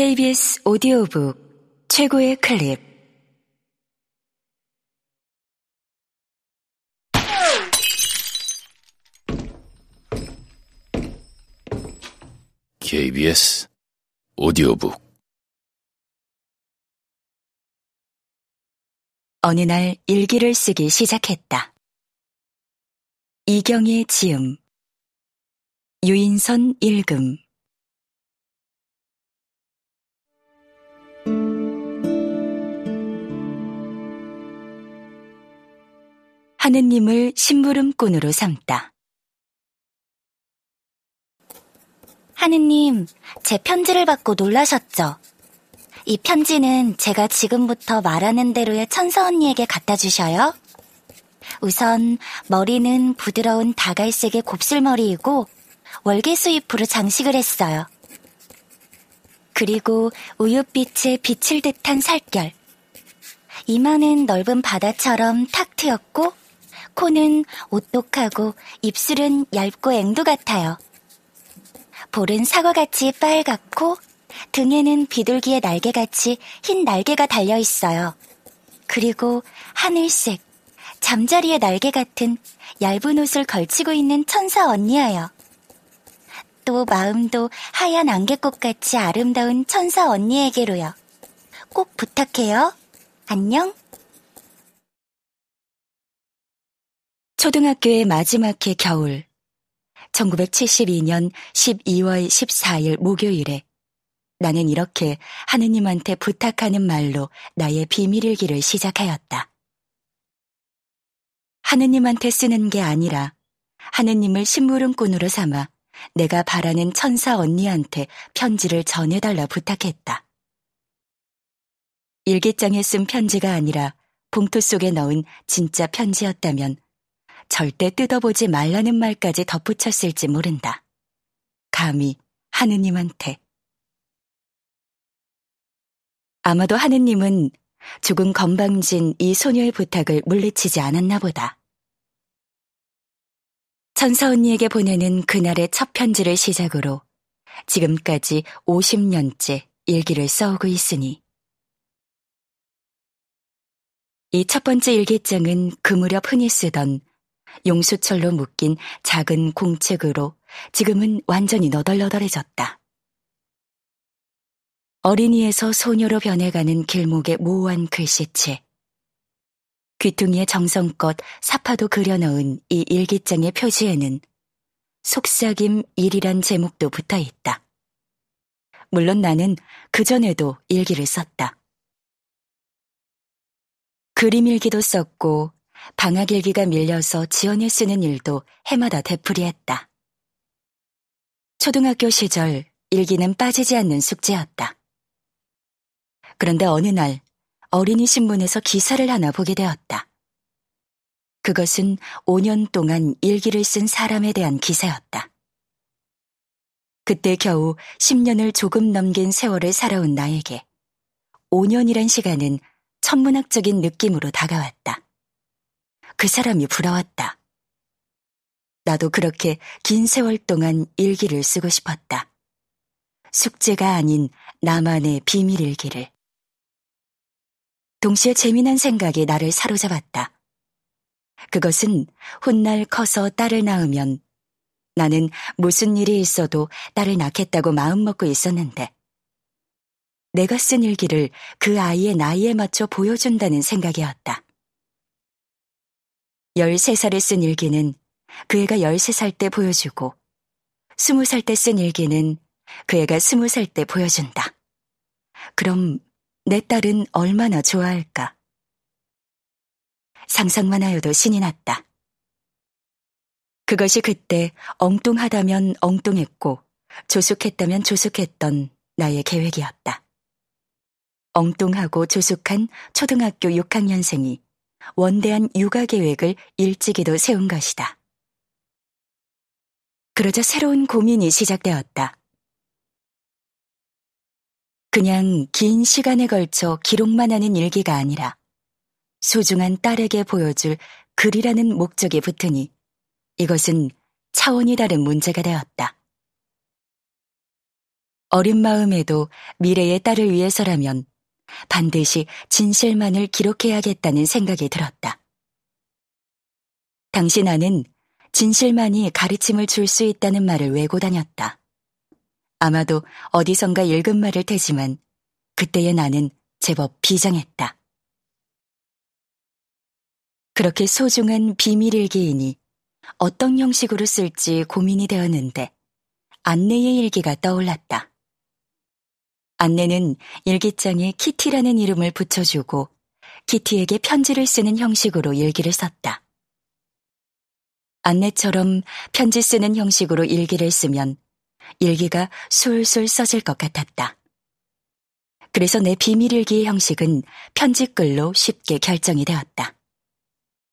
KBS 오디오북 최고의 클립. KBS 오디오북. 어느 날 일기를 쓰기 시작했다. 이경의 지음. 유인선 읽음 하느님을 심부름꾼으로 삼다. 하느님, 제 편지를 받고 놀라셨죠? 이 편지는 제가 지금부터 말하는 대로의 천사 언니에게 갖다 주셔요. 우선 머리는 부드러운 다갈색의 곱슬머리이고 월계수잎으로 장식을 했어요. 그리고 우윳빛에 비칠 듯한 살결. 이마는 넓은 바다처럼 탁 트였고 코는 오똑하고 입술은 얇고 앵두 같아요. 볼은 사과같이 빨갛고 등에는 비둘기의 날개같이 흰 날개가 달려 있어요. 그리고 하늘색, 잠자리의 날개 같은 얇은 옷을 걸치고 있는 천사 언니예요. 또 마음도 하얀 안개꽃같이 아름다운 천사 언니에게로요. 꼭 부탁해요. 안녕. 초등학교의 마지막 해 겨울 1972년 12월 14일 목요일에 나는 이렇게 하느님한테 부탁하는 말로 나의 비밀일기를 시작하였다. 하느님한테 쓰는 게 아니라 하느님을 심부름꾼으로 삼아 내가 바라는 천사 언니한테 편지를 전해달라 부탁했다. 일기장에 쓴 편지가 아니라 봉투 속에 넣은 진짜 편지였다면 절대 뜯어보지 말라는 말까지 덧붙였을지 모른다. 감히 하느님한테. 아마도 하느님은 조금 건방진 이 소녀의 부탁을 물리치지 않았나 보다. 천사 언니에게 보내는 그날의 첫 편지를 시작으로 지금까지 50년째 일기를 써오고 있으니 이 첫 번째 일기장은 그 무렵 흔히 쓰던 용수철로 묶인 작은 공책으로 지금은 완전히 너덜너덜해졌다. 어린이에서 소녀로 변해가는 길목의 모호한 글씨체. 귀퉁이에 정성껏 사파도 그려넣은 이 일기장의 표지에는 속삭임 일이란 제목도 붙어 있다. 물론 나는 그전에도 일기를 썼다. 그림 일기도 썼고 방학 일기가 밀려서 지원을 쓰는 일도 해마다 되풀이했다. 초등학교 시절 일기는 빠지지 않는 숙제였다. 그런데 어느 날 어린이 신문에서 기사를 하나 보게 되었다. 그것은 5년 동안 일기를 쓴 사람에 대한 기사였다. 그때 겨우 10년을 조금 넘긴 세월을 살아온 나에게 5년이란 시간은 천문학적인 느낌으로 다가왔다. 그 사람이 부러웠다. 나도 그렇게 긴 세월 동안 일기를 쓰고 싶었다. 숙제가 아닌 나만의 비밀 일기를. 동시에 재미난 생각이 나를 사로잡았다. 그것은 훗날 커서 딸을 낳으면 나는 무슨 일이 있어도 딸을 낳겠다고 마음먹고 있었는데 내가 쓴 일기를 그 아이의 나이에 맞춰 보여준다는 생각이었다. 13살에 쓴 일기는 그 애가 13살 때 보여주고 20살 때 쓴 일기는 그 애가 20살 때 보여준다. 그럼 내 딸은 얼마나 좋아할까? 상상만 하여도 신이 났다. 그것이 그때 엉뚱하다면 엉뚱했고 조숙했다면 조숙했던 나의 계획이었다. 엉뚱하고 조숙한 초등학교 6학년생이 원대한 육아 계획을 일찍이도 세운 것이다. 그러자 새로운 고민이 시작되었다. 그냥 긴 시간에 걸쳐 기록만 하는 일기가 아니라 소중한 딸에게 보여줄 글이라는 목적이 붙으니 이것은 차원이 다른 문제가 되었다. 어린 마음에도 미래의 딸을 위해서라면 반드시 진실만을 기록해야겠다는 생각이 들었다. 당시 나는 진실만이 가르침을 줄 수 있다는 말을 외고 다녔다. 아마도 어디선가 읽은 말일 테지만 그때의 나는 제법 비장했다. 그렇게 소중한 비밀일기이니 어떤 형식으로 쓸지 고민이 되었는데 안내의 일기가 떠올랐다. 안내는 일기장에 키티라는 이름을 붙여주고 키티에게 편지를 쓰는 형식으로 일기를 썼다. 안내처럼 편지 쓰는 형식으로 일기를 쓰면 일기가 술술 써질 것 같았다. 그래서 내 비밀일기의 형식은 편지글로 쉽게 결정이 되었다.